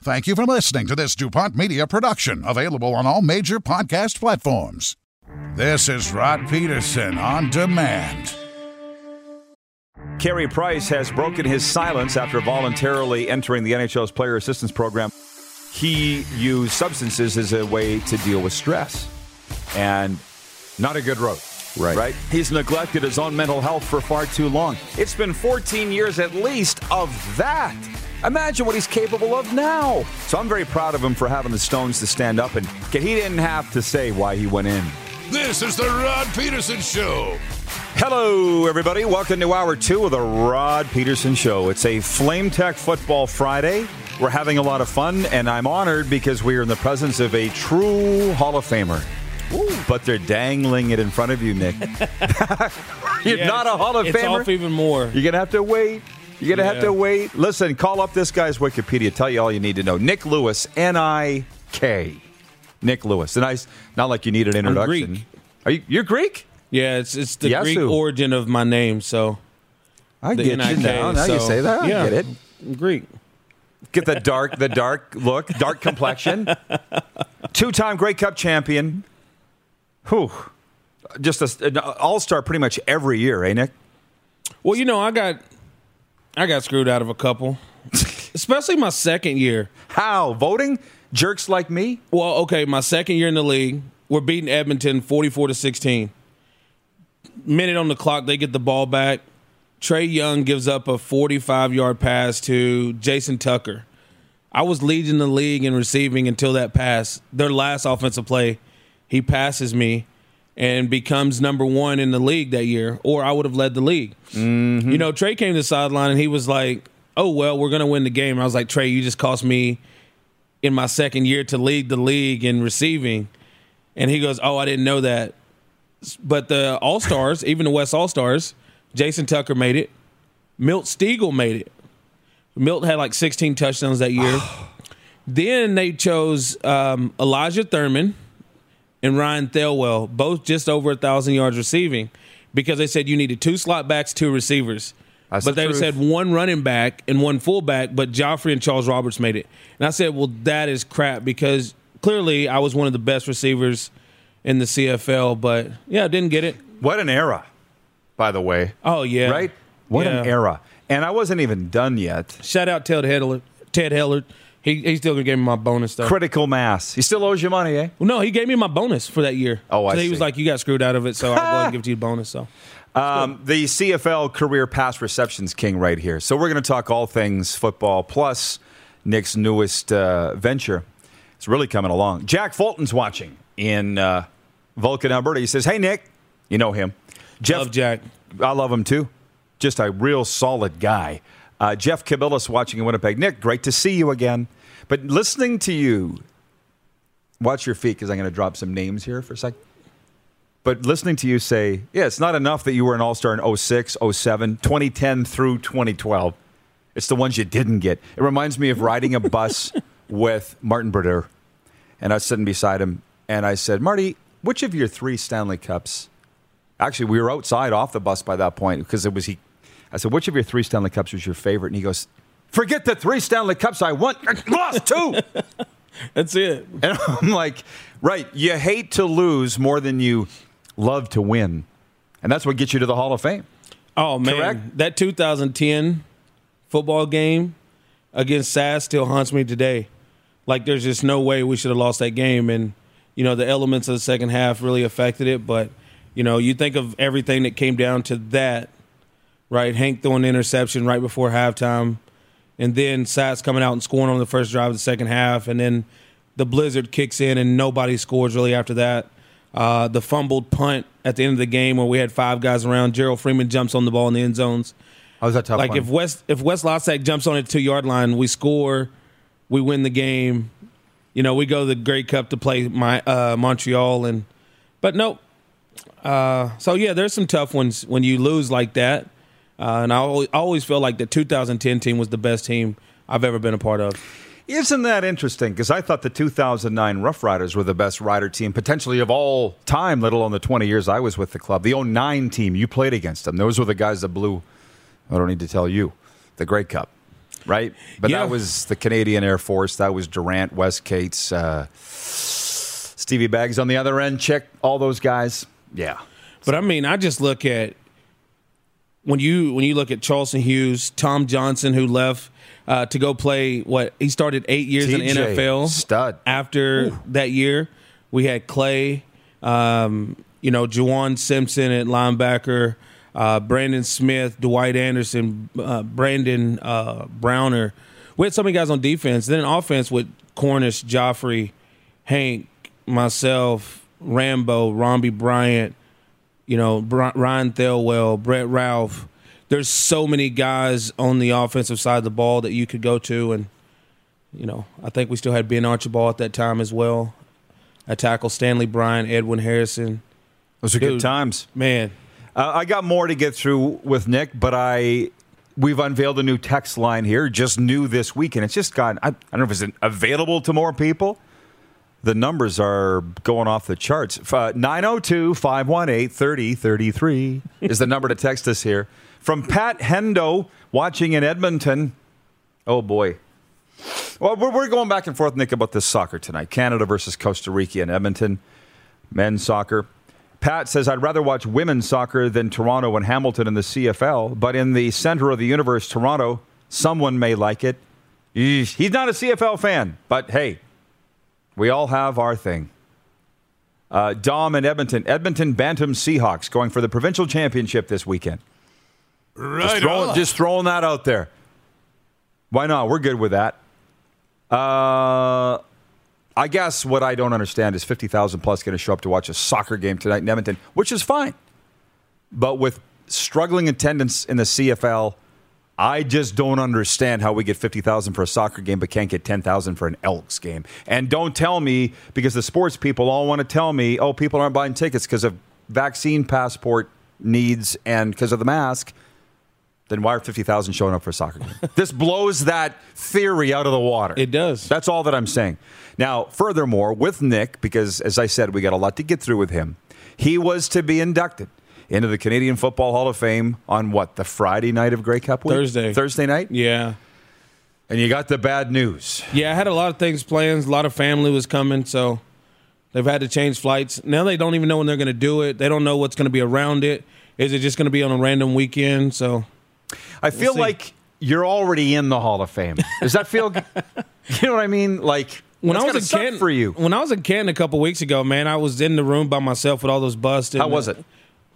Thank you for listening to this DuPont Media production, available on all major podcast platforms. This is Rod Peterson on demand. Carey Price has broken his silence after voluntarily entering the NHL's player assistance program. He used substances as a way to deal with stress. And not a good road. Right. Right? He's neglected his own mental health for far too long. It's been 14 years at least of that. Imagine what he's capable of now. So I'm very proud of him for having the stones to stand up and he didn't have to say why he went in. This is the Rod Peterson Show. Hello, everybody. Welcome to hour two of the Rod Peterson Show. It's a Flame Tech Football Friday. We're having a lot of fun, and I'm honored because we are in the presence of a true Hall of Famer. But they're dangling it in front of you, Nik. You're Yeah, not a Hall of it's Famer. off even more. You're going to have to wait. You're going to have to wait. Listen, call up this guy's Wikipedia. Tell you all you need to know. Nik Lewis, N I K. Nik Lewis. And I, not like you need an introduction. Greek. Are you, you're Greek? Yeah, it's it's the Yasu. Greek origin of my name. So I the get you NIK, now. Now you say that. yeah, I get it. I'm Greek. Get the dark, the dark look, dark complexion. Two-time Grey Cup champion. Whew. Just a, an all-star pretty much every year, eh, Nik? Well, you know, I got I got screwed out of a couple, especially my second year. How voting jerks like me? Well, okay, my second year in the league, we're beating Edmonton 44 to 16. Minute on the clock, they get the ball back. Trey Young gives up a 45 yard pass to Jason Tucker. I was leading the league in receiving until that pass. Their last offensive play, he passes me and becomes number one in the league that year, or I would have led the league. You know, Trey came to the sideline and he was like, Oh, well, we're to win the game. And I was like, Trey, you just cost me in my second year to lead the league in receiving. And he goes, Oh, I didn't know that. But the All Stars, even the West All Stars, Jason Tucker made it. Milt Stegall made it. Milt had like 16 touchdowns that year. then they chose um, Elijah Thurmon and Ryan Thelwell, both just over a thousand yards receiving, because they said you needed two slot backs, two receivers. That's but the they truth. said one running back and one fullback, but Joffrey and Charles Roberts made it. And I said, well, that is crap because clearly I was one of the best receivers in the CFL, but yeah, didn't get it. What an era, by the way. Oh yeah, Right? What an era. And I wasn't even done yet. Shout out Ted Hellard. Ted Hellard. He he still gonna give me my bonus though. Critical mass. He still owes you money, eh? Well, no, he gave me my bonus for that year. Oh, I so he see. was like, "You got screwed out of it, so I'll go ahead and give it to you a bonus." So Um, the CFL career pass receptions king right here. So we're going to talk all things football plus Nik's newest uh, venture. It's really coming along. Jack Fulton's watching in uh, Vulcan, Alberta. He says, "Hey Nik, you know him. Jeff, love Jack. I love him too. Just a real solid guy. Uh, Jeff Cabillas watching in Winnipeg. Nik, great to see you again. But listening to you, watch your feet because I'm going to drop some names here for a second. But listening to you say, yeah, it's not enough that you were an all star in 06, 07, 2010 through 2012. It's the ones you didn't get. It reminds me of riding a bus with Martin Brodeur. And I was sitting beside him, and I said, Marty, which of your three Stanley Cups? Actually, we were outside off the bus by that point because it was he. I said, which of your three Stanley Cups was your favorite? And he goes, forget the three Stanley Cups I won. I lost two. That's it. And I'm like, right, you hate to lose more than you love to win. And that's what gets you to the Hall of Fame. Oh man, Correct? that 2010 football game against Sask still haunts me today. Like, there's just no way we should have lost that game, and you know the elements of the second half really affected it. But you know, you think of everything that came down to that, right? Hank throwing the interception right before halftime, and then Sask coming out and scoring on the first drive of the second half, and then the blizzard kicks in and nobody scores really after that. Uh, the fumbled punt at the end of the game where we had five guys around. Gerald Freeman jumps on the ball in the end zones. How's that tough? Like one? if West if Wes Lysack jumps on the two yard line, we score, we win the game. You know, we go to the Grey Cup to play my uh, Montreal, and but nope. Uh, so yeah, there's some tough ones when you lose like that. Uh, and I always, always feel like the 2010 team was the best team I've ever been a part of. Isn't that interesting? Because I thought the 2009 Rough Riders were the best rider team potentially of all time, let alone the 20 years I was with the club. The 09 team, you played against them. Those were the guys that blew, I don't need to tell you, the Grey Cup, right? But Yeah. that was the Canadian Air Force. That was Durant, Wes Cates, uh, Stevie Baggs on the other end, Check all those guys. Yeah. But I mean, I just look at when you when you look at Charleston Hughes, Tom Johnson, who left uh, to go play what he started eight years in the NFL. stud. After that year, we had Clay, um, you know, Juwan Simpson at linebacker, uh, Brandon Smith, Dwight Anderson, uh, Brandon uh, Browner. We had so many guys on defense. Then offense with Cornish, Joffrey, Hank, myself, Rambo, Romby Bryant, you know, Ryan Thelwell, Brett Ralph. There's so many guys on the offensive side of the ball that you could go to, and you know, I think we still had Ben Archibald at that time as well. I tackle Stanley Bryant, Edwin Harrison. Those are good times. Man, Uh, I got more to get through with Nick, but I we've unveiled a new text line here, just new this week, and it's just got I, I don't know if it's available to more people. The numbers are going off the charts. Uh, 902 518 3033 is the number to text us here. From Pat Hendo, watching in Edmonton. Oh, boy. Well, we're, going back and forth, Nick, about this soccer tonight Canada versus Costa Rica in Edmonton, men's soccer. Pat says, I'd rather watch women's soccer than Toronto and Hamilton in the CFL, but in the center of the universe, Toronto, someone may like it. He's not a CFL fan, but hey, we all have our thing. Uh, Dom in Edmonton, Edmonton Bantam Seahawks going for the provincial championship this weekend. Just throwing, just throwing that out there. Why not? We're good with that. Uh, I guess what I don't understand is 50,000 plus going to show up to watch a soccer game tonight in Edmonton, which is fine. But with struggling attendance in the CFL, I just don't understand how we get 50,000 for a soccer game but can't get 10,000 for an Elks game. And don't tell me because the sports people all want to tell me, "Oh, people aren't buying tickets because of vaccine passport needs and because of the mask." Then why are 50,000 showing up for a soccer game? this blows that theory out of the water. It does. That's all that I'm saying. Now, furthermore, with Nik, because as I said, we got a lot to get through with him, he was to be inducted into the Canadian Football Hall of Fame on what, the Friday night of Grey Cup week? Thursday. Thursday night? yeah. And you got the bad news. Yeah, I had a lot of things planned. A lot of family was coming, so they've had to change flights. Now they don't even know when they're going to do it. They don't know what's going to be around it. Is it just going to be on a random weekend? So I feel see. like you're already in the Hall of Fame. Does that feel, you know what I mean? Like, when I was in Canton for you. when I was in Canton a couple weeks ago, man, I was in the room by myself with all those busts. How was it?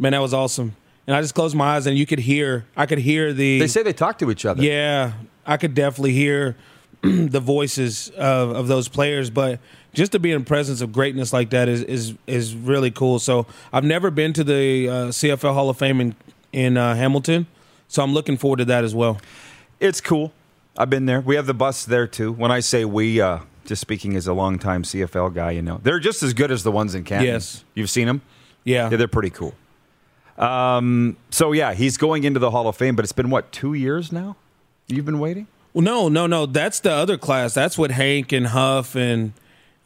Man, that was awesome. And I just closed my eyes and you could hear. I could hear the. They say they talk to each other. Yeah, I could definitely hear the voices of, of those players, but just to be in presence of greatness like that is is is really cool. So I've never been to the uh, CFL Hall of Fame in in uh, Hamilton, so I'm looking forward to that as well. It's cool. I've been there. We have the bus there too. When I say we, uh, just speaking as a longtime CFL guy, you know, they're just as good as the ones in Canada. Yes. You've seen them? Yeah, Yeah, they're pretty cool. Um, so, yeah, he's going into the Hall of Fame, but it's been, what, two years now? You've been waiting? well, no, no, no. That's the other class. That's what Hank and Huff and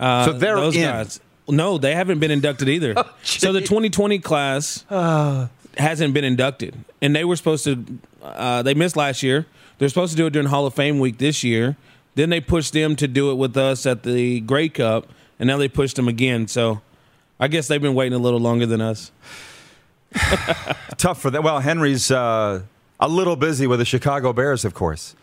uh, So they're those in. guys. No, they haven't been inducted either. so the 2020 class hasn't been inducted, and they were supposed to. Uh, they missed last year. They're supposed to do it during Hall of Fame week this year. Then they pushed them to do it with us at the Grey Cup, and now they pushed them again. So I guess they've been waiting a little longer than us. Tough for them. Well, Henry's uh, a little busy with the Chicago Bears, of course.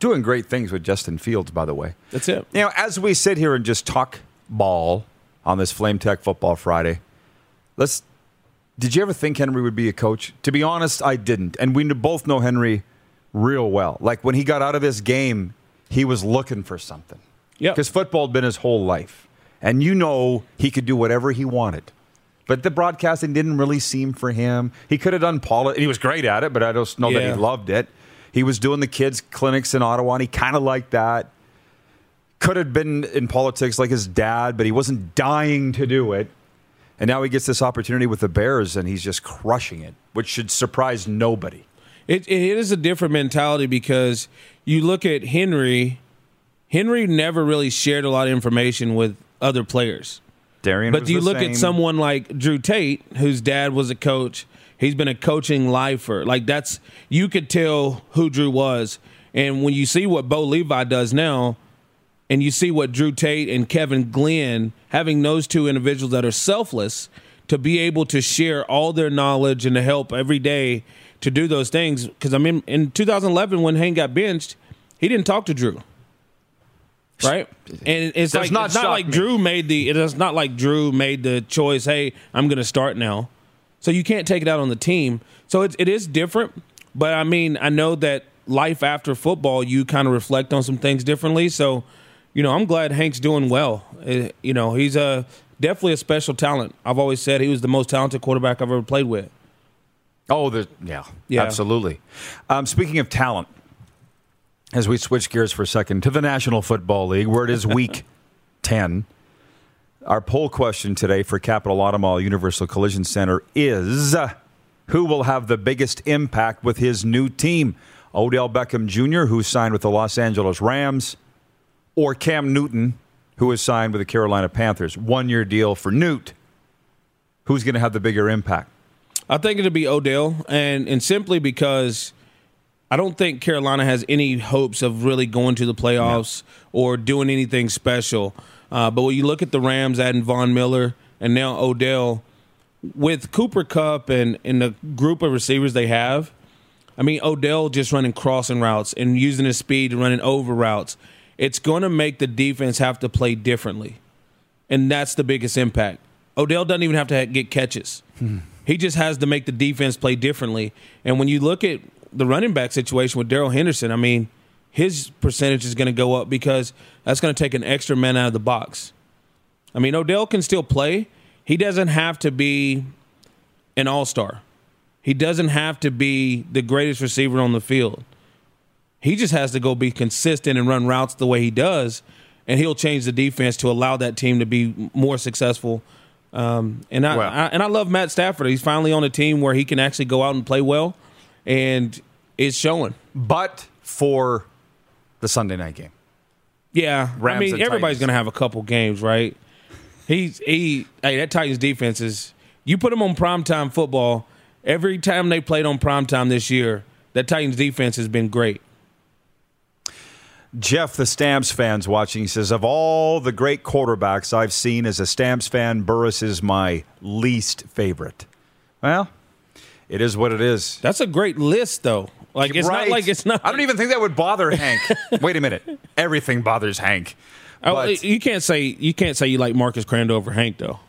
Doing great things with Justin Fields, by the way. That's it. You know, as we sit here and just talk ball on this Flame Tech Football Friday, let's. Did you ever think Henry would be a coach? To be honest, I didn't. And we both know Henry real well. Like when he got out of this game, he was looking for something. Yeah. Because football had been his whole life. And you know he could do whatever he wanted. But the broadcasting didn't really seem for him. He could have done politics. He was great at it, but I don't know that he loved it. He was doing the kids' clinics in Ottawa, and he kind of liked that. could have been in politics like his dad, but he wasn't dying to do it. And now he gets this opportunity with the Bears, and he's just crushing it, which should surprise nobody. It, it is a different mentality because you look at Henry. Henry never really shared a lot of information with other players. Darian, But was you look same. at someone like Drew Tate, whose dad was a coach. He's been a coaching lifer. Like that's you could tell who Drew was. And when you see what Bo Levi does now, and you see what Drew Tate and Kevin Glenn having those two individuals that are selfless to be able to share all their knowledge and to help every day to do those things. Because I mean, in 2011 when Hank got benched, he didn't talk to Drew. Right, and it's Does like not it's not like me. Drew made the. It's not like Drew made the choice. Hey, I'm going to start now, so you can't take it out on the team. So it, it is different, but I mean, I know that life after football, you kind of reflect on some things differently. So, you know, I'm glad Hank's doing well. Uh, you know, he's a definitely a special talent. I've always said he was the most talented quarterback I've ever played with. Oh, the, yeah, Yeah. absolutely. Um, speaking of talent, as we switch gears for a second to the National Football League, where it is week 10, our poll question today for Capital Automall Universal Collision Center is uh, who will have the biggest impact with his new team? Odell Beckham Jr., who signed with the Los Angeles Rams, or Cam Newton, who is signed with the Carolina Panthers? One year deal for Newt. Who's going to have the bigger impact? I think it'll be Odell, and and simply because I don't think Carolina has any hopes of really going to the playoffs or doing anything special. Uh, but when you look at the Rams adding Von Miller and now Odell, with Cooper Kupp and, and the group of receivers they have, I mean Odell just running crossing routes and using his speed and running over routes, it's going to make the defense have to play differently, and that's the biggest impact. Odell doesn't even have to get catches. He just has to make the defense play differently. And when you look at the running back situation with Darrell Henderson, I mean, his percentage is going to go up because that's going to take an extra man out of the box. I mean, Odell can still play. He doesn't have to be an all star. He doesn't have to be the greatest receiver on the field. He just has to go be consistent and run routes the way he does, and he'll change the defense to allow that team to be more successful. Um, and I, I and I love Matt Stafford. He's finally on a team where he can actually go out and play well, and it's showing. But for the Sunday night game. Yeah, Rams I mean everybody's going to have a couple games, right? He's he. Hey, that Titans defense is. You put them on primetime football. Every time they played on primetime this year, that Titans defense has been great. Jeff, the Stamps fans watching, he says, Of all the great quarterbacks I've seen as a Stamps fan, Burris is my least favorite. Well, it is what it is. That's a great list, though. Like it's Right. not like it's not. I don't even think that would bother Hank. Wait a minute. Everything bothers Hank. Oh, But you can't say you can't say you like Marcus Crandell over Hank though.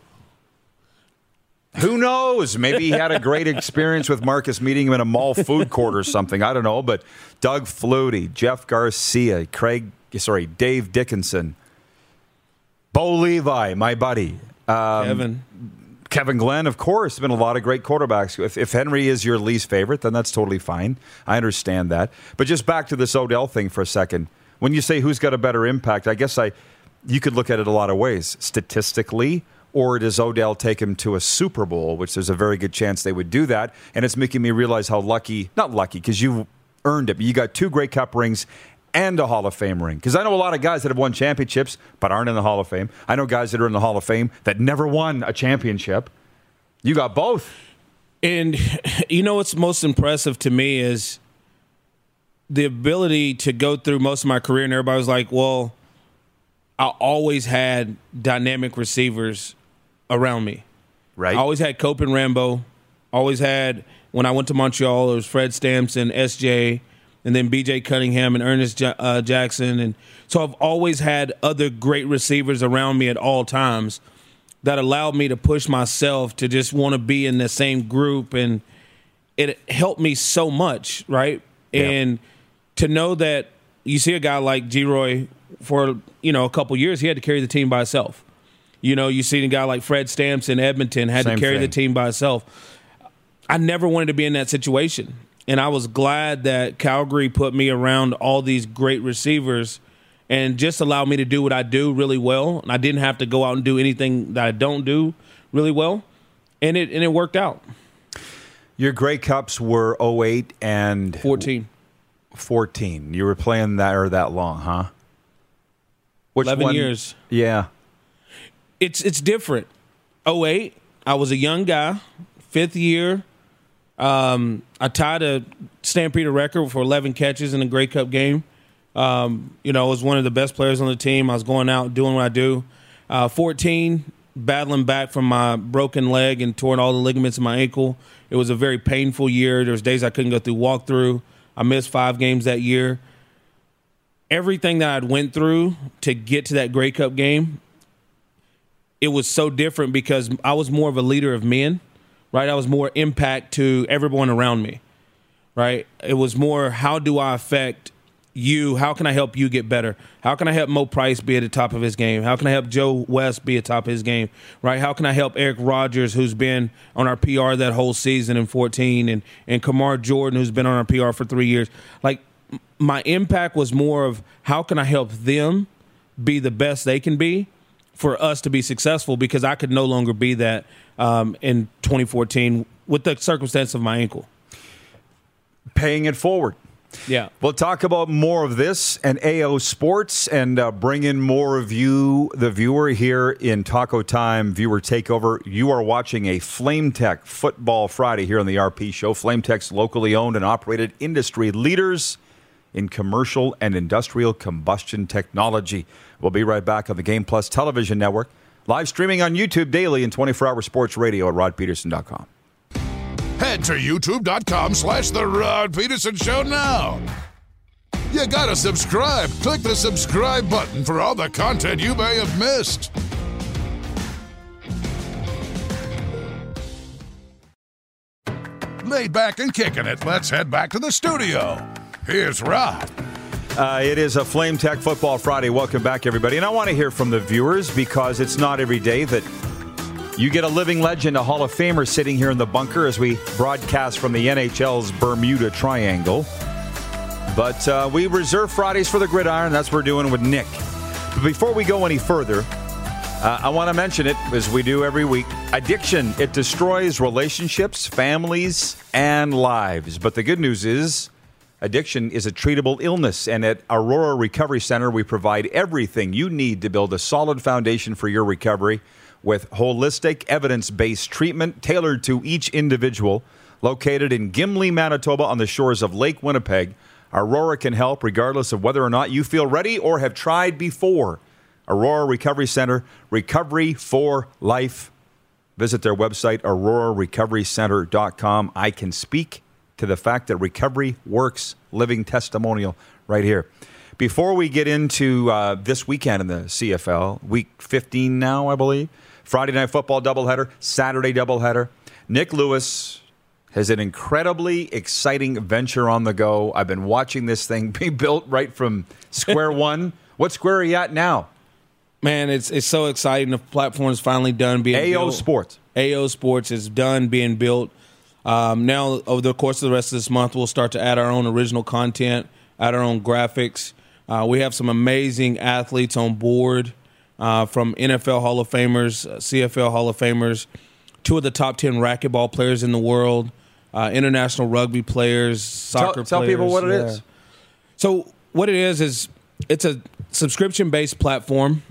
who knows? Maybe he had a great experience with Marcus meeting him in a mall food court or something. I don't know. But Doug Flutie, Jeff Garcia, Craig, sorry, Dave Dickenson, Bo Levi, my buddy. Um, Kevin, Kevin Glenn, of course, been a lot of great quarterbacks. If, if Henry is your least favorite, then that's totally fine. I understand that. But just back to this Odell thing for a second. When you say who's got a better impact, I guess I you could look at it a lot of ways. Statistically, or does Odell take him to a Super Bowl, which there's a very good chance they would do that. And it's making me realize how lucky, not lucky, because you earned it, but you got two great Cup rings and a Hall of Fame ring. Because I know a lot of guys that have won championships but aren't in the Hall of Fame. I know guys that are in the Hall of Fame that never won a championship. You got both. and you know what's most impressive to me is the ability to go through most of my career, and everybody was like, "Well, I always had dynamic receivers around me." Right? I always had Cope and Rambo. Always had when I went to Montreal, it was Fred Stamps and SJ, and then BJ Cunningham and Ernest ja- uh, Jackson, and so I've always had other great receivers around me at all times that allowed me to push myself to just want to be in the same group, and it helped me so much, right? Yeah. And to know that you see a guy like Geroy for you know a couple years, he had to carry the team by himself. You know, you see a guy like Fred Stamps in Edmonton had Same to carry thing. the team by himself. I never wanted to be in that situation. And I was glad that Calgary put me around all these great receivers and just allowed me to do what I do really well. And I didn't have to go out and do anything that I don't do really well, and it and it worked out. Your Grey Cups were 08 and 14. 14. You were playing that or that long, huh? Which 11 one- years. Yeah. It's it's different. 08, I was a young guy, fifth year. Um, I tied a Stampede record for 11 catches in a Grey Cup game. Um, you know, I was one of the best players on the team. I was going out doing what I do. Uh, 14, battling back from my broken leg and torn all the ligaments in my ankle. It was a very painful year. There was days I couldn't go through walkthrough. I missed five games that year. Everything that I'd went through to get to that Grey Cup game, it was so different because I was more of a leader of men, right? I was more impact to everyone around me, right? It was more how do I affect you? How can I help you get better? How can I help Mo Price be at the top of his game? How can I help Joe West be at top of his game? Right? How can I help Eric Rogers, who's been on our PR that whole season in 14, and and Kamar Jordan, who's been on our PR for three years? Like my impact was more of how can I help them be the best they can be for us to be successful because I could no longer be that um, in 2014 with the circumstance of my ankle. Paying it forward. Yeah. We'll talk about more of this and AO Sports and uh, bring in more of you, the viewer, here in Taco Time Viewer Takeover. You are watching a Flame Tech Football Friday here on the RP Show. Flame Tech's locally owned and operated industry leaders in commercial and industrial combustion technology. We'll be right back on the Game Plus Television Network, live streaming on YouTube daily and 24 hour sports radio at rodpeterson.com. Head to youtube.com slash The Rod Peterson Show now. You gotta subscribe. Click the subscribe button for all the content you may have missed. Laid back and kicking it, let's head back to the studio. Here's Rod. Uh, it is a Flame Tech Football Friday. Welcome back, everybody. And I want to hear from the viewers because it's not every day that you get a living legend, a Hall of Famer, sitting here in the bunker as we broadcast from the NHL's Bermuda Triangle. But uh, we reserve Fridays for the gridiron. That's what we're doing with Nik. But before we go any further, uh, I want to mention it as we do every week. Addiction, it destroys relationships, families, and lives. But the good news is, addiction is a treatable illness. And at Aurora Recovery Center, we provide everything you need to build a solid foundation for your recovery with holistic, evidence based treatment tailored to each individual. Located in Gimli, Manitoba, on the shores of Lake Winnipeg, Aurora can help regardless of whether or not you feel ready or have tried before. Aurora Recovery Center, recovery for life. Visit their website, aurorarecoverycenter.com. I can speak to the fact that recovery works, living testimonial right here. Before we get into uh, this weekend in the CFL, week 15 now, I believe, Friday night football doubleheader, Saturday doubleheader. Nik Lewis has an incredibly exciting venture on the go. I've been watching this thing be built right from square one. What square are you at now? Man, it's it's so exciting. The platform's finally done being built. AO built. Sports. AO Sports is done being built. Um, now, over the course of the rest of this month, we'll start to add our own original content, add our own graphics. Uh, we have some amazing athletes on board, uh, from NFL Hall of Famers, uh, CFL Hall of Famers, two of the top ten racquetball players in the world, uh, international rugby players, soccer players. tell players. people what it it is. So what it is is it's a subscription based platform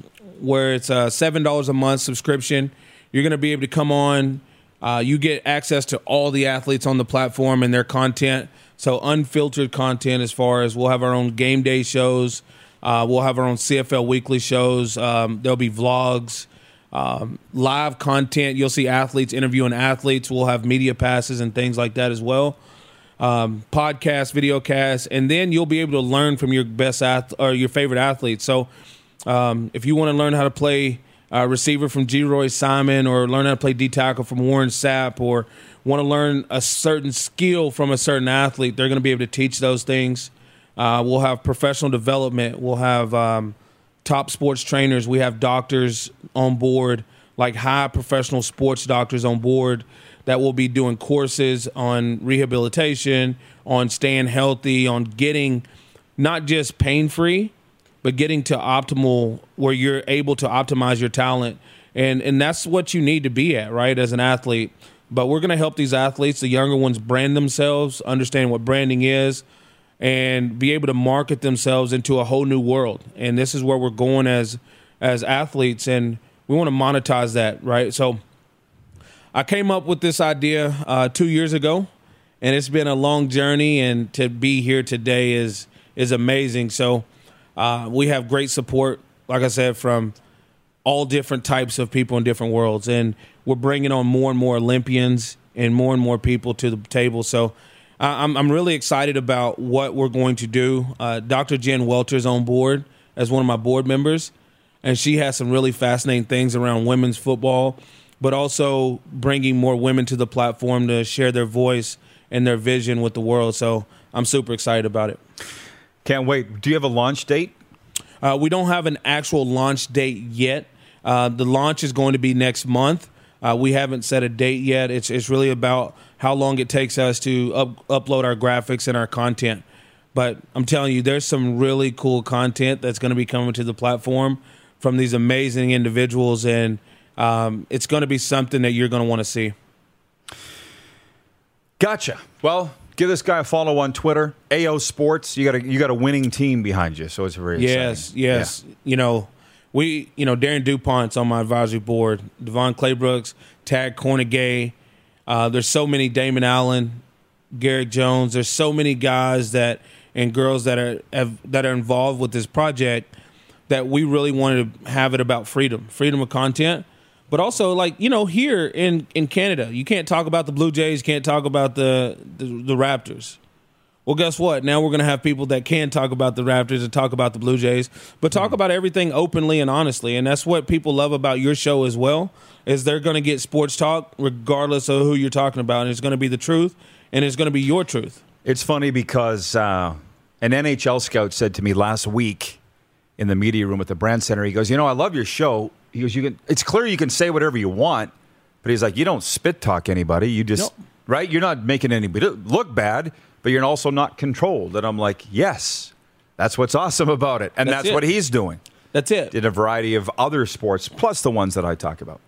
where it's a seven dollars a month subscription. You're going to be able to come on. Uh, you get access to all the athletes on the platform and their content. So unfiltered content as far as we'll have our own game day shows. Uh, we'll have our own CFL weekly shows. Um, there'll be vlogs, um, live content. You'll see athletes interviewing athletes. We'll have media passes and things like that as well um, podcast, video cast, and then you'll be able to learn from your best ath- or your favorite athletes. So, um, if you want to learn how to play uh, receiver from Geroy Simon, or learn how to play D tackle from Warren Sapp, or want to learn a certain skill from a certain athlete, they're going to be able to teach those things. Uh, we'll have professional development. We'll have um, top sports trainers. We have doctors on board, like high professional sports doctors on board that will be doing courses on rehabilitation, on staying healthy, on getting not just pain free, but getting to optimal where you're able to optimize your talent. And, and that's what you need to be at, right, as an athlete. But we're going to help these athletes, the younger ones, brand themselves, understand what branding is, and be able to market themselves into a whole new world. And this is where we're going as as athletes, and we want to monetize that, right? So I came up with this idea uh, two years ago, and it's been a long journey. And to be here today is is amazing. So uh, we have great support, like I said, from all different types of people in different worlds, and we're bringing on more and more Olympians and more and more people to the table. So. I'm, I'm really excited about what we're going to do. Uh, Dr. Jen Welter's on board as one of my board members, and she has some really fascinating things around women's football, but also bringing more women to the platform to share their voice and their vision with the world. So I'm super excited about it. Can't wait. Do you have a launch date? Uh, we don't have an actual launch date yet. Uh, the launch is going to be next month. Uh, we haven't set a date yet. It's it's really about how long it takes us to up, upload our graphics and our content. But I'm telling you, there's some really cool content that's going to be coming to the platform from these amazing individuals, and um, it's going to be something that you're going to want to see. Gotcha. Well, give this guy a follow on Twitter. AO Sports. You got a you got a winning team behind you, so it's very yes, exciting. yes. Yeah. You know, we you know Darren Dupont's on my advisory board. Devon Claybrooks, Tad Kornegay. Uh, there's so many Damon Allen, Garrick Jones. There's so many guys that and girls that are have, that are involved with this project that we really wanted to have it about freedom, freedom of content, but also like you know here in in Canada, you can't talk about the Blue Jays, can't talk about the the, the Raptors. Well, guess what? Now we're going to have people that can talk about the Raptors and talk about the Blue Jays, but talk about everything openly and honestly. And that's what people love about your show as well. Is they're going to get sports talk regardless of who you're talking about, and it's going to be the truth, and it's going to be your truth. It's funny because uh, an NHL scout said to me last week in the media room at the Brand Center, he goes, "You know, I love your show." He goes, "You can. It's clear you can say whatever you want, but he's like, you don't spit talk anybody. You just right. You're not making anybody look bad, but you're also not controlled." And I'm like, "Yes, that's what's awesome about it, and That's that's, it. what he's doing." That's it. in a variety of other sports, plus the ones that I talk about.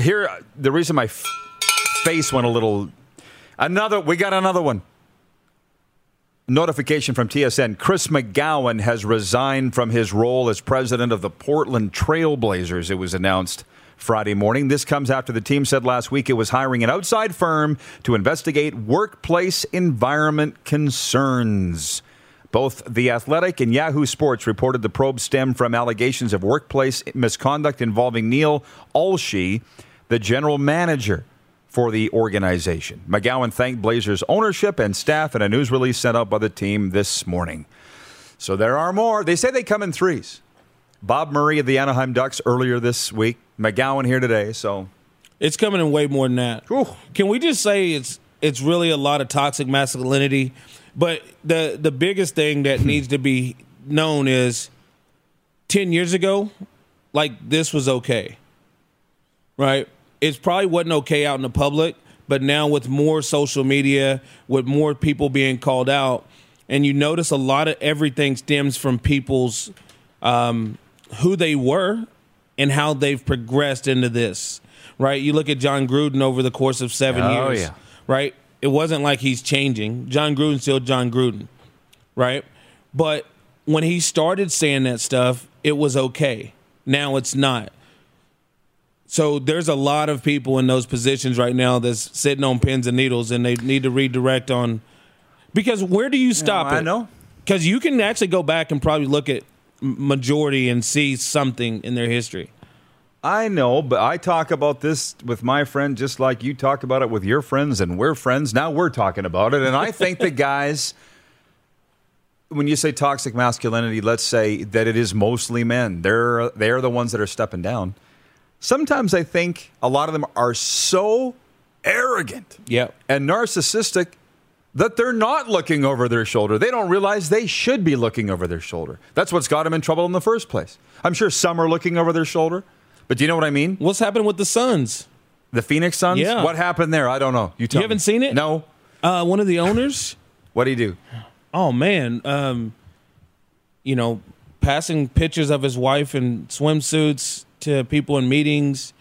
Here, the reason my f- face went a little. Another, we got another one. Notification from TSN Chris McGowan has resigned from his role as president of the Portland Trailblazers. It was announced Friday morning. This comes after the team said last week it was hiring an outside firm to investigate workplace environment concerns. Both The Athletic and Yahoo Sports reported the probe stemmed from allegations of workplace misconduct involving Neil Olshey, the general manager for the organization. McGowan thanked Blazers ownership and staff in a news release sent out by the team this morning. So there are more. They say they come in threes. Bob Murray of the Anaheim Ducks earlier this week. McGowan here today. So It's coming in way more than that. Can we just say it's it's really a lot of toxic masculinity? But the the biggest thing that needs to be known is ten years ago, like this was okay. Right? It probably wasn't okay out in the public, but now with more social media, with more people being called out, and you notice a lot of everything stems from people's um, who they were and how they've progressed into this. Right? You look at Jon Gruden over the course of seven Oh, years. yeah. Right? It wasn't like he's changing. Jon Gruden's still Jon Gruden. Right? But when he started saying that stuff, it was okay. Now it's not. So there's a lot of people in those positions right now that's sitting on pins and needles, and they need to redirect on. Because where do you stop I it? know. Because you can actually go back and probably look at majority and see something in their history. I know, but I talk about this with my friend just like you talk about it with your friends, and we're friends. Now we're talking about it. And I think the guys, when you say toxic masculinity, let's say that it is mostly men. They're, they're the ones that are stepping down. Sometimes I think a lot of them are so arrogant Yep. and narcissistic that they're not looking over their shoulder. They don't realize they should be looking over their shoulder. That's what's got them in trouble in the first place. I'm sure some are looking over their shoulder, but do you know what I mean? What's happened with the Suns? The Phoenix Suns? Yeah. What happened there? I don't know. You, tell You haven't me. seen it? No. Uh, one of the owners. What do he do? Oh man, um, you know, passing pictures of his wife in swimsuits to people in meetings.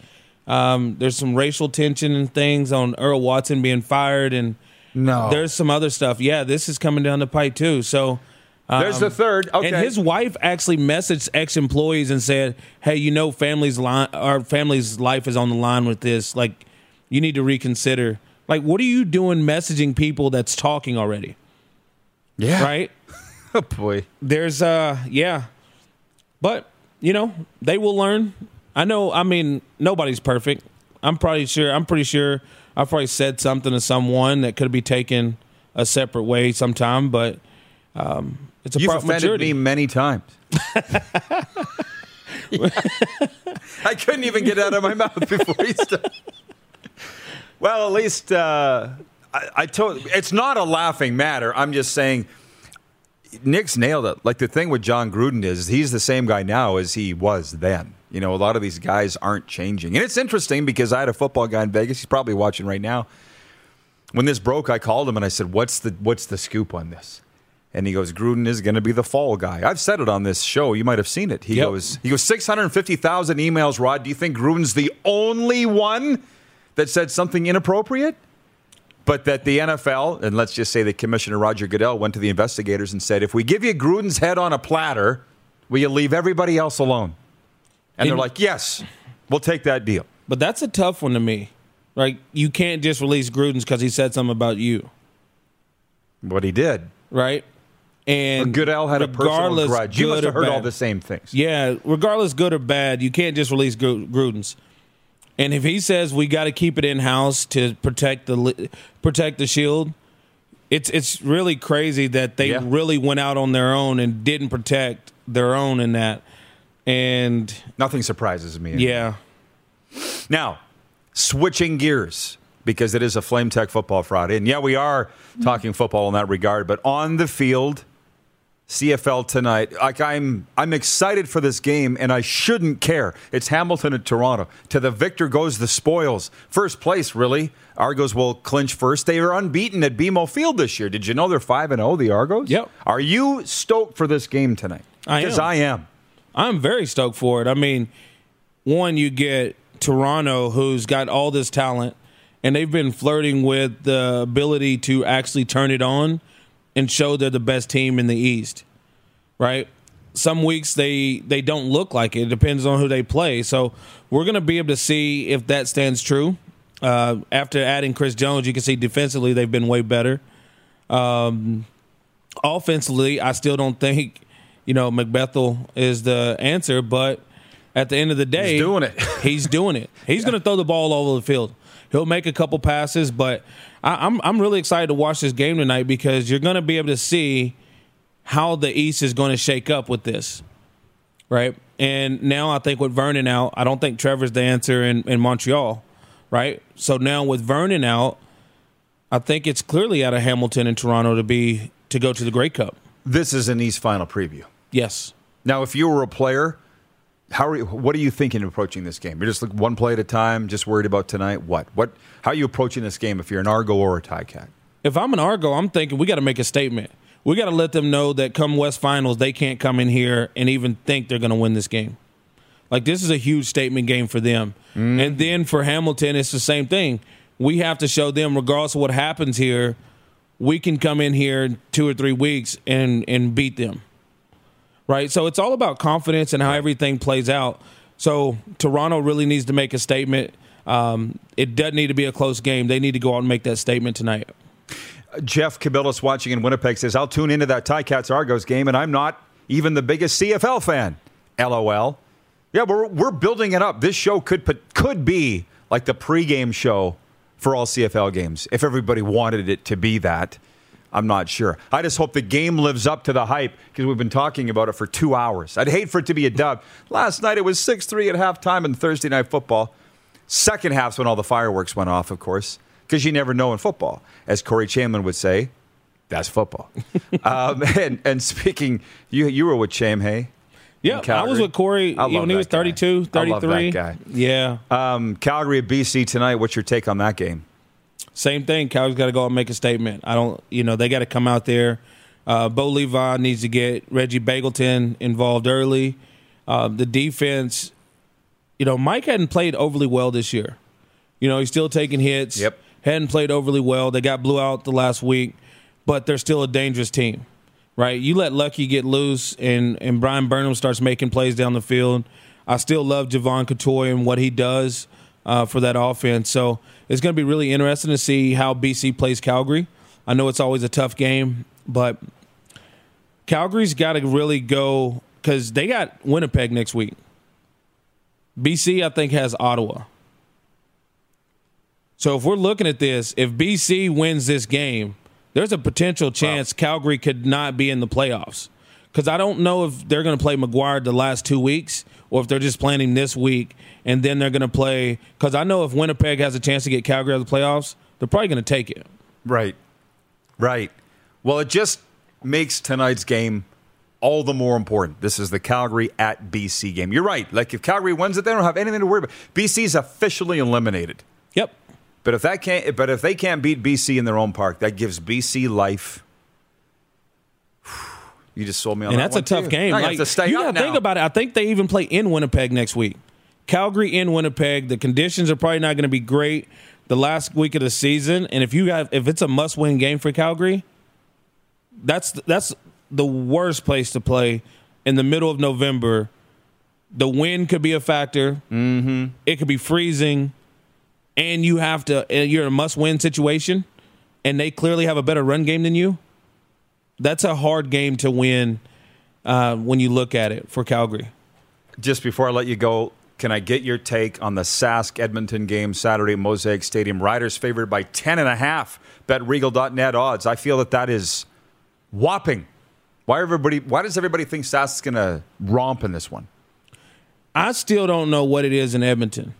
Um, there's some racial tension and things on Earl Watson being fired, and No. there's some other stuff. Yeah, this is coming down the pipe too. So There's the third. Okay. and his wife actually messaged ex-employees and said, "Hey, you know, family's line, our family's life is on the line with this. Like, you need to reconsider. Like, what are you doing messaging people that's talking already? yeah. Right? Oh, boy. There's, uh, yeah, but you know, they will learn. I know. I mean, nobody's perfect. I'm probably sure. I'm pretty sure. I've probably said something to someone that could be taken a separate way sometime, but um, it's a You've offended maturity. me many times. I couldn't even get out of my mouth before he started. Well, at least uh, I, I told. It's not a laughing matter. I'm just saying. Nik's nailed it. Like the thing with Jon Gruden is he's the same guy now as he was then. You know, a lot of these guys aren't changing, and it's interesting because I had a football guy in Vegas. He's probably watching right now. When this broke, I called him and I said, "What's the what's the scoop on this?" And he goes, "Gruden is going to be the fall guy." I've said it on this show. You might have seen it. He Yep. goes, "He goes six hundred fifty thousand emails." Rod, do you think Gruden's the only one that said something inappropriate? But that the NFL, and let's just say that Commissioner Roger Goodell went to the investigators and said, if we give you Gruden's head on a platter, will you leave everybody else alone? And they're like, yes, we'll take that deal. But that's a tough one to me. Like you can't just release Gruden's because he said something about you, What he did. right? And Goodell had a personal grudge. You must have or heard all the same things. Yeah, regardless, good or bad, you can't just release Gruden's. And if he says we got to keep it in house to protect the protect the shield, it's it's really crazy that they Yeah. really went out on their own and didn't protect their own in that. And Nothing surprises me. yeah, Now, switching gears because it is a Flame Tech Football Friday, and yeah, we are talking football in that regard. But on the field, CFL tonight. Like I'm, I'm excited for this game, and I shouldn't care. It's Hamilton and Toronto. To the victor goes the spoils. First place, really. Argos will clinch first. They are unbeaten at BMO Field this year. Did you know they're five and zero? The Argos. Yep. Are you stoked for this game tonight? I. I am. I'm very stoked for it. I mean, one, you get Toronto, who's got all this talent, and they've been flirting with the ability to actually turn it on and show they're the best team in the East. Right? Some weeks they they don't look like it. It depends on who they play. So we're going to be able to see if that stands true. Uh, after adding Chris Jones, you can see defensively they've been way better Um, offensively, I still don't think you know McBethel is the answer. But at the end of the day, He's doing it. he's doing it. He's going to throw the ball all over the field. He'll make a couple passes, but I, I'm I'm really excited to watch this game tonight because you're going to be able to see how the East is going to shake up with this, right? And now I think with Vernon out, I don't think Trevor's the answer in, in Montreal, right? So now with Vernon out, I think it's clearly out of Hamilton and Toronto to be to go to the Grey Cup. This is an East final preview. Yes. Now, if you were a player, how are you, what are you thinking approaching this game? You're just like one play at a time, just worried about tonight. What? What? How are you approaching this game if you're an Argo or a Cat? If I'm an Argo, I'm thinking we got to make a statement. We got to let them know that come West Finals, they can't come in here and even think they're going to win this game. Like this is a huge statement game for them. Mm-hmm. And then for Hamilton, it's the same thing. We have to show them, regardless of what happens here, we can come in here in two or three weeks and and beat them. Right? So it's all about confidence and how everything plays out. So Toronto really needs to make a statement. Um, it doesn't need to be a close game. They need to go out and make that statement tonight. Jeff Cabillas watching in Winnipeg says, I'll tune into that Ti-Cats Argos game, and I'm not even the biggest CFL fan. LOL. Yeah, we're, we're building it up. This show could put- could be like the pregame show for all CFL games if everybody wanted it to be that. I'm not sure. I just hope the game lives up to the hype because we've been talking about it for two hours. I'd hate for it to be a dub. Last night it was 6 3 at halftime in Thursday Night Football. Second half's when all the fireworks went off, of course, because you never know in football. As Corey Chamberlain would say, that's football. um, and, and speaking, you, you were with Cham, hey? Yeah, I was with Corey when he was that guy. 32, I love that 33. guy. Yeah. Um, Calgary at BC tonight. What's your take on that game? Same thing. Calgary's got to go out and make a statement. I don't, you know, they got to come out there. Uh, Bo Levi needs to get Reggie Begelton involved early. Uh, the defense, you know, Mike hadn't played overly well this year. You know, he's still taking hits. Yep. Hadn't played overly well. They got blew out the last week, but they're still a dangerous team, right? You let Lucky get loose and, and Bryan Burnham starts making plays down the field. I still love Jevon Cottoy and what he does uh, for that offense. So it's going to be really interesting to see how BC plays Calgary. I know it's always a tough game, but Calgary's got to really go because they got Winnipeg next week. BC, I think, has Ottawa. So if we're looking at this, if BC wins this game, there's a potential chance wow. Calgary could not be in the playoffs. Because I don't know if they're going to play McGuire the last two weeks or if they're just playing him this week and then they're going to play. Because I know if Winnipeg has a chance to get Calgary out of the playoffs, they're probably going to take it. Right. Right. Well, it just makes tonight's game all the more important. This is the Calgary at BC game. You're right. Like if Calgary wins it, they don't have anything to worry about. BC's officially eliminated. Yep. But if that can't, but if they can't beat BC in their own park, that gives BC life. You just sold me on and that. that's a tough too. game. No, like, you have to stay you up gotta think about it. I think they even play in Winnipeg next week. Calgary in Winnipeg. The conditions are probably not going to be great the last week of the season. And if you have, if it's a must-win game for Calgary, that's that's the worst place to play in the middle of November. The wind could be a factor. Mm-hmm. It could be freezing, and you have to. You're in a must-win situation, and they clearly have a better run game than you that's a hard game to win uh, when you look at it for Calgary. Just before I let you go, can I get your take on the Sask Edmonton game Saturday Mosaic Stadium? Riders favored by 10.5. BetRegal.net odds. I feel that that is whopping. Why everybody? Why does everybody think Sask is going to romp in this one? I still don't know what it is in Edmonton.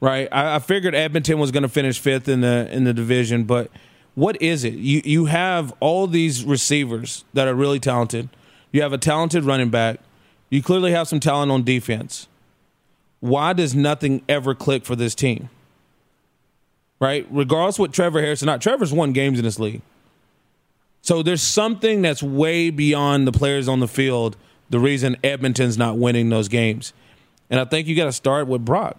Right, I, I figured Edmonton was going to finish fifth in the in the division, but what is it? You you have all these receivers that are really talented. You have a talented running back. You clearly have some talent on defense. Why does nothing ever click for this team? Right? Regardless what Trevor Harrison not, Trevor's won games in this league. So there's something that's way beyond the players on the field, the reason Edmonton's not winning those games. And I think you got to start with Brock.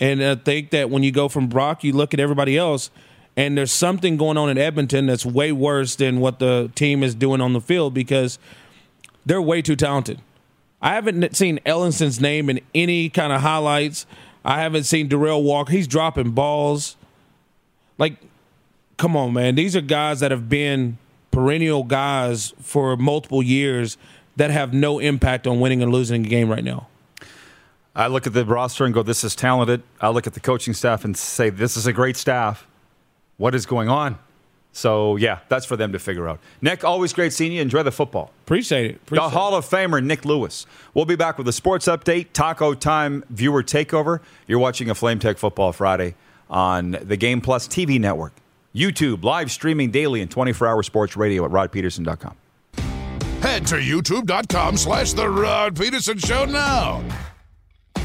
And I think that when you go from Brock, you look at everybody else – and there's something going on in Edmonton that's way worse than what the team is doing on the field because they're way too talented. I haven't seen Ellingson's name in any kind of highlights. I haven't seen Derel Walker. He's dropping balls. Like, come on, man. These are guys that have been perennial guys for multiple years that have no impact on winning and losing a game right now. I look at the roster and go, this is talented. I look at the coaching staff and say, this is a great staff what is going on? So, yeah, that's for them to figure out. Nik, always great seeing you. Enjoy the football. Appreciate it. Appreciate the Hall of Famer, Nik Lewis. We'll be back with a sports update, Taco Time viewer takeover. You're watching a Flame Tech Football Friday on the Game Plus TV network, YouTube, live streaming daily and 24 hour sports radio at rodpeterson.com. Head to youtube.com slash The Rod Peterson Show now.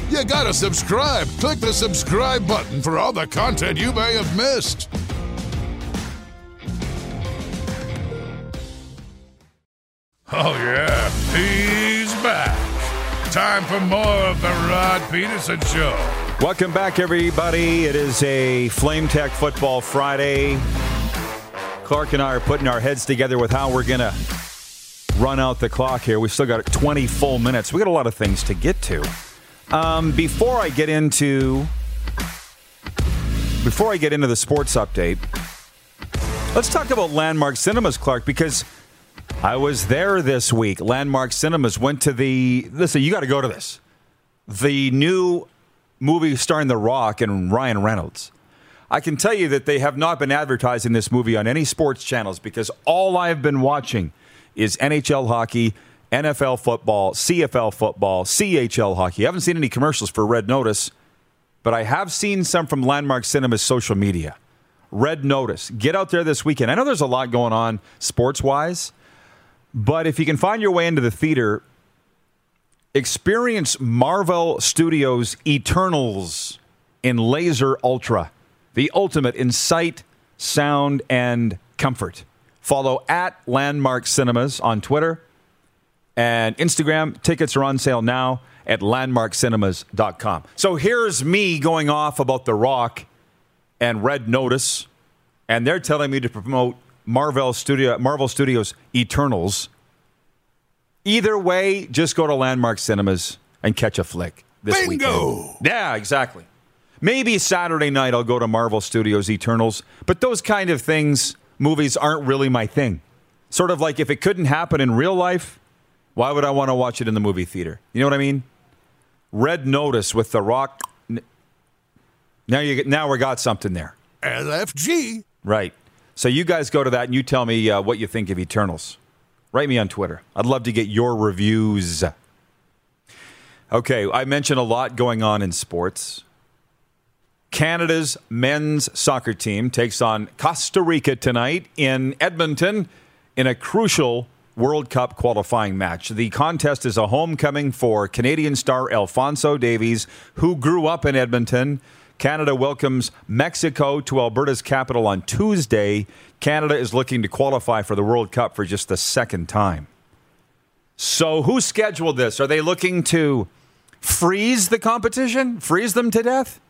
You gotta subscribe. Click the subscribe button for all the content you may have missed. Oh, yeah, he's back. Time for more of the Rod Peterson Show. Welcome back, everybody. It is a Flame Tech Football Friday. Clark and I are putting our heads together with how we're going to run out the clock here. We've still got 20 full minutes. We got a lot of things to get to. Um, before I get into before I get into the sports update, let's talk about Landmark Cinemas, Clark, because – I was there this week. Landmark Cinemas went to the. Listen, you got to go to this. The new movie starring The Rock and Ryan Reynolds. I can tell you that they have not been advertising this movie on any sports channels because all I have been watching is NHL hockey, NFL football, CFL football, CHL hockey. I haven't seen any commercials for Red Notice, but I have seen some from Landmark Cinema's social media. Red Notice. Get out there this weekend. I know there's a lot going on sports wise. But if you can find your way into the theater, experience Marvel Studios Eternals in Laser Ultra, the ultimate in sight, sound, and comfort. Follow at Landmark Cinemas on Twitter and Instagram. Tickets are on sale now at landmarkcinemas.com. So here's me going off about The Rock and Red Notice, and they're telling me to promote Marvel Studio Marvel Studios Eternals. Either way, just go to Landmark Cinemas and catch a flick this Bingo! weekend. Yeah, exactly. Maybe Saturday night I'll go to Marvel Studios Eternals, but those kind of things, movies aren't really my thing. Sort of like if it couldn't happen in real life, why would I want to watch it in the movie theater? You know what I mean? Red Notice with The Rock. Now you get, now we got something there. LFG. Right. So you guys go to that and you tell me uh, what you think of Eternals. Write me on Twitter. I'd love to get your reviews. Okay, I mentioned a lot going on in sports. Canada's men's soccer team takes on Costa Rica tonight in Edmonton in a crucial World Cup qualifying match. The contest is a homecoming for Canadian star Alphonso Davies, who grew up in Edmonton. Canada welcomes Mexico to Alberta's capital on Tuesday. Canada is looking to qualify for the World Cup for just the second time. So, who scheduled this? Are they looking to freeze the competition? Freeze them to death?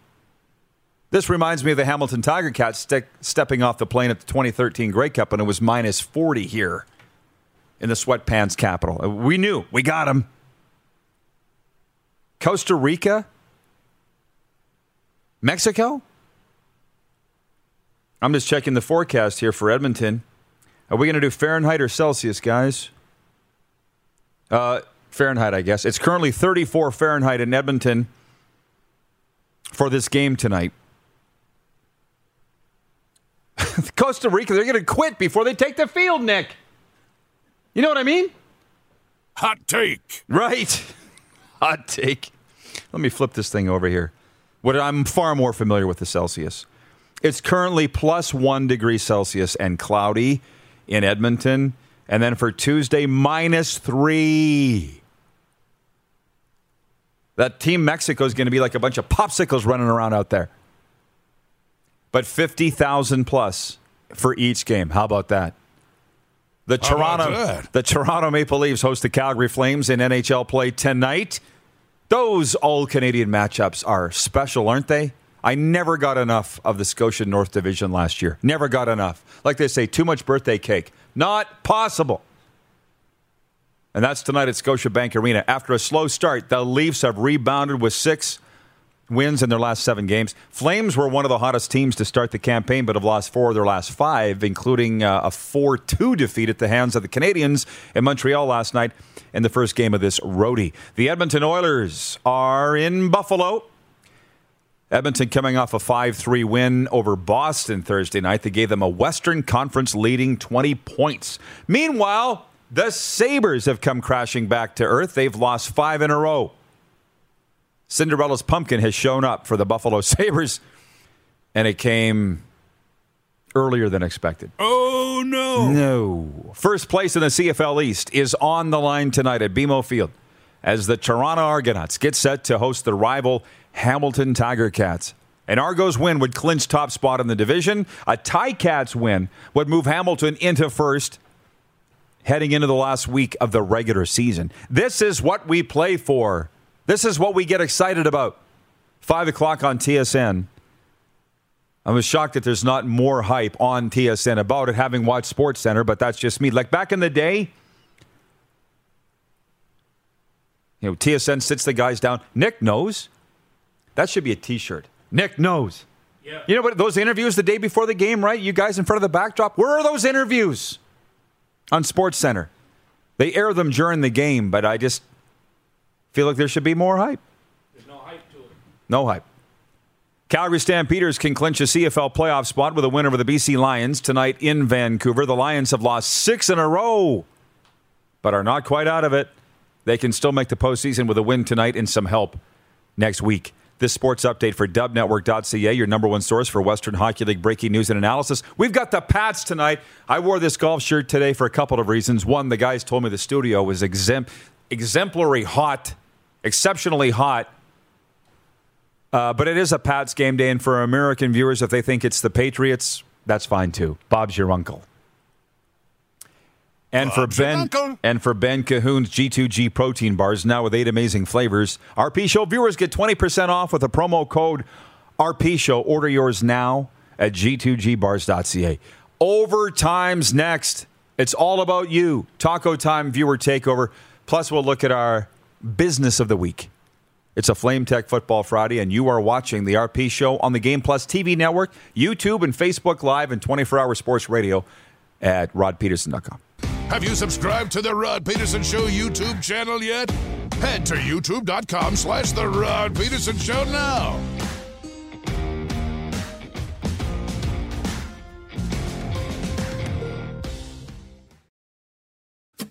This reminds me of the Hamilton Tiger Cats ste- stepping off the plane at the 2013 Grey Cup, and it was minus 40 here in the sweatpants capital. We knew. We got them. Costa Rica? Mexico? I'm just checking the forecast here for Edmonton. Are we going to do Fahrenheit or Celsius, guys? Uh, Fahrenheit, I guess. It's currently 34 Fahrenheit in Edmonton for this game tonight. Costa Rica, they're going to quit before they take the field, Nik. You know what I mean? Hot take. Right. Hot take. Let me flip this thing over here. What I'm far more familiar with the Celsius. It's currently plus one degree Celsius and cloudy in Edmonton. And then for Tuesday, minus three. That Team Mexico is going to be like a bunch of popsicles running around out there. But 50,000 plus for each game. How about that? The Toronto that? the Toronto Maple Leafs host the Calgary Flames in NHL play tonight. Those all Canadian matchups are special, aren't they? I never got enough of the Scotia North Division last year. Never got enough. Like they say, too much birthday cake. Not possible. And that's tonight at Scotiabank Arena. After a slow start, the Leafs have rebounded with six wins in their last seven games. Flames were one of the hottest teams to start the campaign, but have lost four of their last five, including uh, a 4 2 defeat at the hands of the Canadiens in Montreal last night in the first game of this roadie. The Edmonton Oilers are in Buffalo. Edmonton coming off a 5 3 win over Boston Thursday night that gave them a Western Conference leading 20 points. Meanwhile, the Sabres have come crashing back to earth. They've lost five in a row. Cinderella's pumpkin has shown up for the Buffalo Sabres, and it came earlier than expected. Oh, no. No. First place in the CFL East is on the line tonight at BMO Field as the Toronto Argonauts get set to host the rival Hamilton Tiger Cats. An Argos win would clinch top spot in the division. A Ti-Cats win would move Hamilton into first heading into the last week of the regular season. This is what we play for. This is what we get excited about. Five o'clock on TSN. I was shocked that there's not more hype on TSN about it, having watched Sports Center, but that's just me. Like back in the day, you know, TSN sits the guys down. Nik knows. That should be a T-shirt. Nik knows. Yeah. You know what? Those interviews the day before the game, right? You guys in front of the backdrop. Where are those interviews on Sports Center? They air them during the game, but I just feel like there should be more hype. There's no hype to it. No hype. Calgary Stampeders can clinch a CFL playoff spot with a win over the BC Lions tonight in Vancouver. The Lions have lost six in a row, but are not quite out of it. They can still make the postseason with a win tonight and some help next week. This sports update for dubnetwork.ca, your number one source for Western Hockey League breaking news and analysis. We've got the Pats tonight. I wore this golf shirt today for a couple of reasons. One, the guys told me the studio was exemp- exemplary hot, exceptionally hot. Uh, but it is a Pats game day, and for American viewers, if they think it's the Patriots, that's fine too. Bob's your uncle. And for Bob's your Ben and for Ben Cahoon's G2G protein bars, now with eight amazing flavors. RP Show viewers get 20% off with a promo code RP Show. Order yours now at g2gbars.ca. Overtime's next. It's all about you. Taco Time viewer takeover. Plus, we'll look at our business of the week. It's a Flame Tech Football Friday, and you are watching the RP Show on the Game Plus TV network, YouTube, and Facebook Live, and 24 hour sports radio at rodpeterson.com. Have you subscribed to the Rod Peterson Show YouTube channel yet? Head to youtube.com slash the Rod Peterson Show now.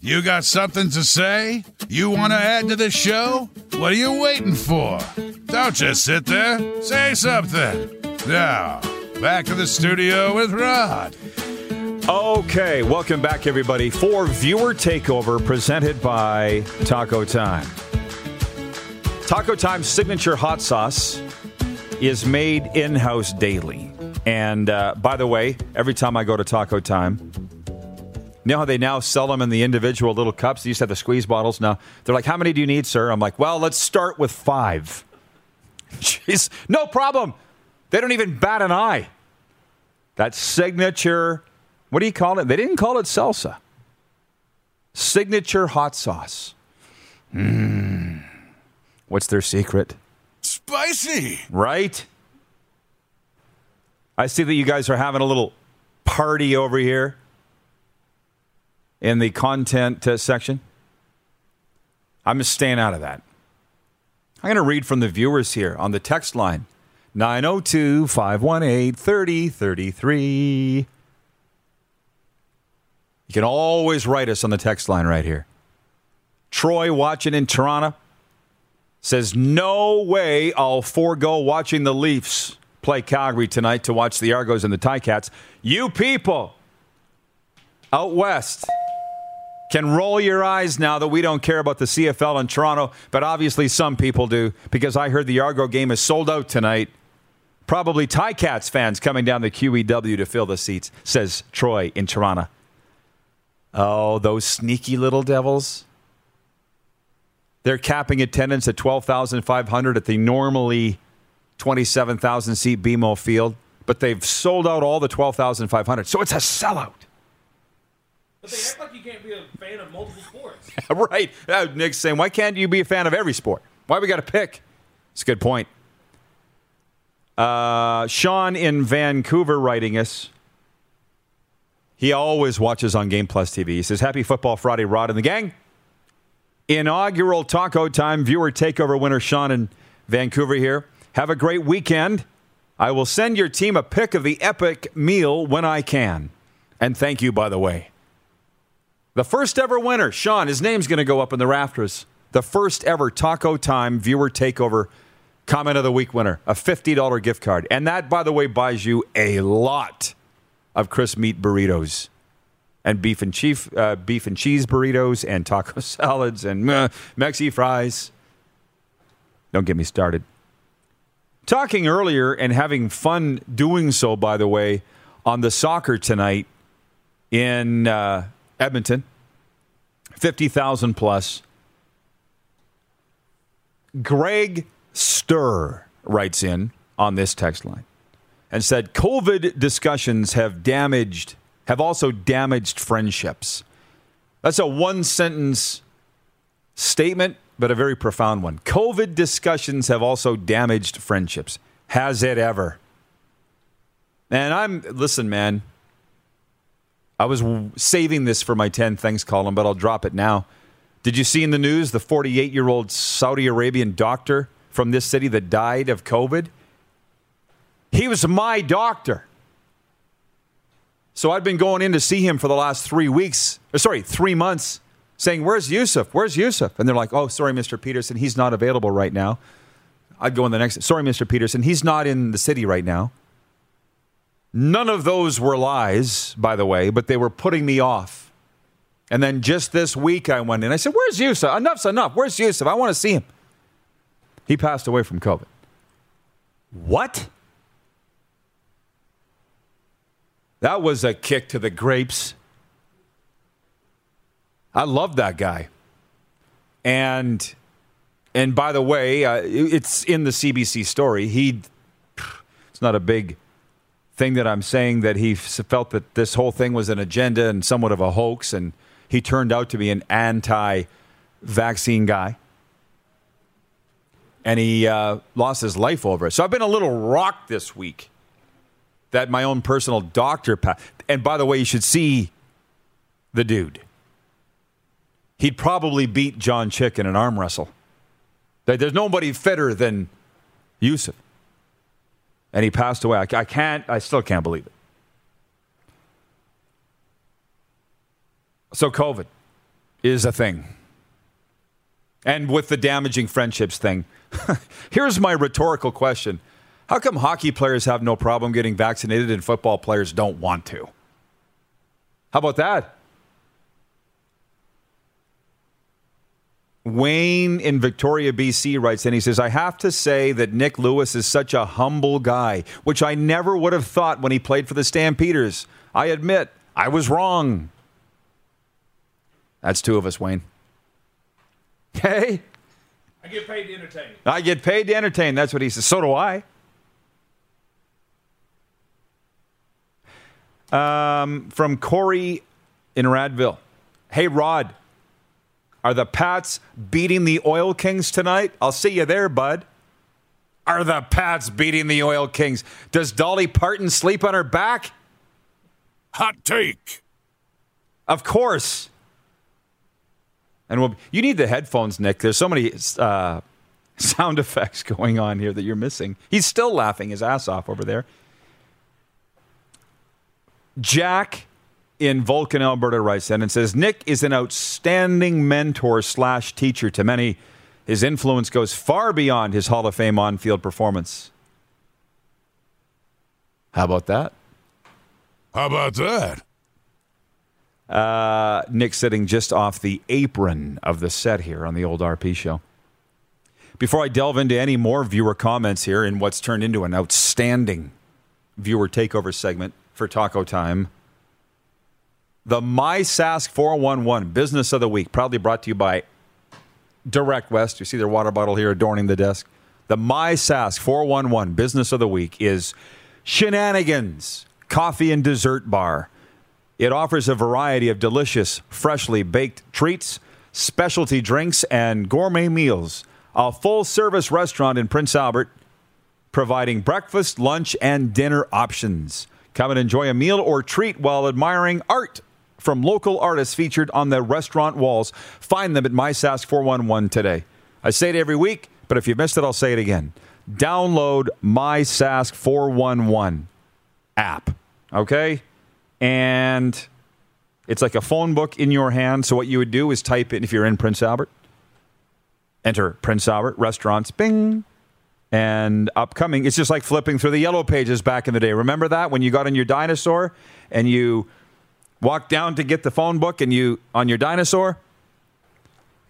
You got something to say? You want to add to the show? What are you waiting for? Don't just sit there. Say something. Now, back to the studio with Rod. Okay, welcome back, everybody, for Viewer Takeover presented by Taco Time. Taco Time's signature hot sauce is made in house daily. And uh, by the way, every time I go to Taco Time, you know how they now sell them in the individual little cups? They used to have the squeeze bottles. Now they're like, How many do you need, sir? I'm like, Well, let's start with five. Jeez, no problem. They don't even bat an eye. That signature, what do you call it? They didn't call it salsa. Signature hot sauce. Mmm. What's their secret? Spicy. Right? I see that you guys are having a little party over here in the content uh, section. I'm just staying out of that. I'm going to read from the viewers here on the text line 902 518 3033. You can always write us on the text line right here. Troy watching in Toronto says, No way I'll forego watching the Leafs play Calgary tonight to watch the Argos and the Ticats. You people out west can roll your eyes now that we don't care about the CFL in Toronto, but obviously some people do because I heard the Argo game is sold out tonight. Probably Ti-Cats fans coming down the QEW to fill the seats, says Troy in Toronto. Oh, those sneaky little devils. They're capping attendance at 12,500 at the normally 27,000 seat BMO field, but they've sold out all the 12,500. So it's a sellout. But they act like you can't be a fan of multiple sports. right. Uh, Nik's saying, why can't you be a fan of every sport? Why we got to pick? It's a good point. Uh, Sean in Vancouver writing us. He always watches on Game Plus TV. He says, Happy Football Friday, Rod and the gang. Inaugural Taco Time viewer takeover winner Sean in Vancouver here. Have a great weekend. I will send your team a pic of the epic meal when I can. And thank you, by the way. The first ever winner, Sean, his name's going to go up in the rafters. The first ever Taco Time viewer takeover comment of the week winner, a $50 gift card. And that, by the way, buys you a lot of crisp meat burritos and beef and chief, uh, beef and cheese burritos and taco salads and uh, Mexi fries. Don't get me started. Talking earlier and having fun doing so, by the way, on the soccer tonight in uh, Edmonton, 50,000 plus. Greg Stir writes in on this text line and said COVID discussions have damaged, have also damaged friendships. That's a one sentence statement, but a very profound one. COVID discussions have also damaged friendships. Has it ever? And I'm, listen, man, I was saving this for my 10 things column, but I'll drop it now. Did you see in the news the 48 year old Saudi Arabian doctor from this city that died of COVID? He was my doctor. So I'd been going in to see him for the last three weeks, or sorry, three months, saying, Where's Yusuf? Where's Yusuf? And they're like, Oh, sorry, Mr. Peterson, he's not available right now. I'd go in the next, Sorry, Mr. Peterson, he's not in the city right now. None of those were lies, by the way, but they were putting me off. And then just this week, I went in. I said, Where's Yusuf? Enough's enough. Where's Yusuf? I want to see him. He passed away from COVID. What? That was a kick to the grapes. I love that guy. And and by the way, uh, it's in the CBC story. He it's not a big thing that I'm saying that he felt that this whole thing was an agenda and somewhat of a hoax, and he turned out to be an anti-vaccine guy, and he uh, lost his life over it. So I've been a little rocked this week that my own personal doctor. And by the way, you should see the dude. He'd probably beat John Chick in an arm wrestle. There's nobody fitter than Yusuf. And he passed away. I, I can't, I still can't believe it. So, COVID is a thing. And with the damaging friendships thing, here's my rhetorical question How come hockey players have no problem getting vaccinated and football players don't want to? How about that? Wayne in Victoria, BC writes and he says, I have to say that Nik Lewis is such a humble guy, which I never would have thought when he played for the Stampeders. I admit, I was wrong. That's two of us, Wayne. Hey? I get paid to entertain. I get paid to entertain. That's what he says. So do I. Um, from Corey in Radville. Hey, Rod. Are the Pats beating the Oil Kings tonight? I'll see you there, bud. Are the Pats beating the Oil Kings? Does Dolly Parton sleep on her back? Hot take. Of course. And we'll, you need the headphones, Nik. There's so many uh, sound effects going on here that you're missing. He's still laughing his ass off over there. Jack in Vulcan, Alberta writes in and says Nik is an outstanding mentor slash teacher to many. His influence goes far beyond his Hall of Fame on field performance. How about that? How about that? Uh, Nik sitting just off the apron of the set here on the old RP show. Before I delve into any more viewer comments here in what's turned into an outstanding viewer takeover segment for Taco Time, the My MySask 411 Business of the Week, proudly brought to you by Direct West. You see their water bottle here adorning the desk. The My MySask 411 Business of the Week is Shenanigans Coffee and Dessert Bar. It offers a variety of delicious, freshly baked treats, specialty drinks, and gourmet meals. A full service restaurant in Prince Albert, providing breakfast, lunch, and dinner options. Come and enjoy a meal or treat while admiring art from local artists featured on the restaurant walls. Find them at MySask 411 today. I say it every week, but if you missed it, I'll say it again. Download MySask 411 app, okay? And it's like a phone book in your hand. So what you would do is type in, if you're in Prince Albert, enter Prince Albert restaurants, bing, and upcoming. It's just like flipping through the yellow pages back in the day. Remember that when you got on your dinosaur and you walked down to get the phone book and you on your dinosaur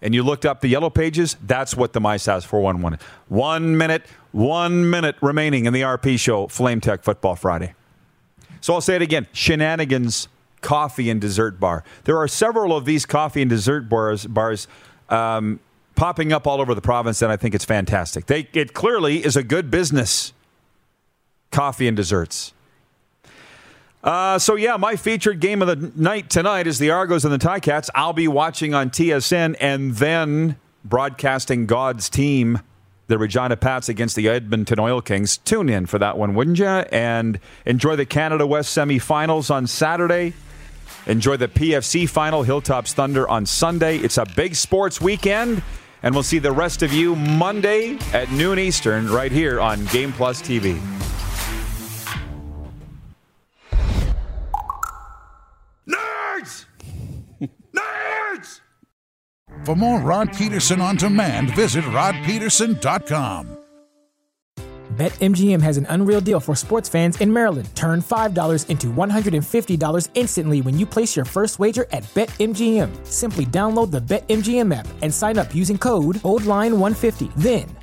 and you looked up the yellow pages? That's what the MySask 411 is. One minute, one minute remaining in the RP show, Flame Tech Football Friday. So I'll say it again Shenanigans Coffee and Dessert Bar. There are several of these coffee and dessert bars, bars um, popping up all over the province, and I think it's fantastic. They, it clearly is a good business. Coffee and desserts. Uh, so yeah, my featured game of the night tonight is the Argos and the Ticats. I'll be watching on TSN and then broadcasting God's team the Regina Pats against the Edmonton Oil Kings. Tune in for that one, wouldn't you? And enjoy the Canada West semifinals on Saturday. Enjoy the PFC final, Hilltops Thunder on Sunday. It's a big sports weekend, and we'll see the rest of you Monday at noon Eastern right here on Game Plus TV. For more Rod Peterson on demand, visit rodpeterson.com. BetMGM has an unreal deal for sports fans in Maryland. Turn $5 into $150 instantly when you place your first wager at BetMGM. Simply download the BetMGM app and sign up using code OldLine150. Then,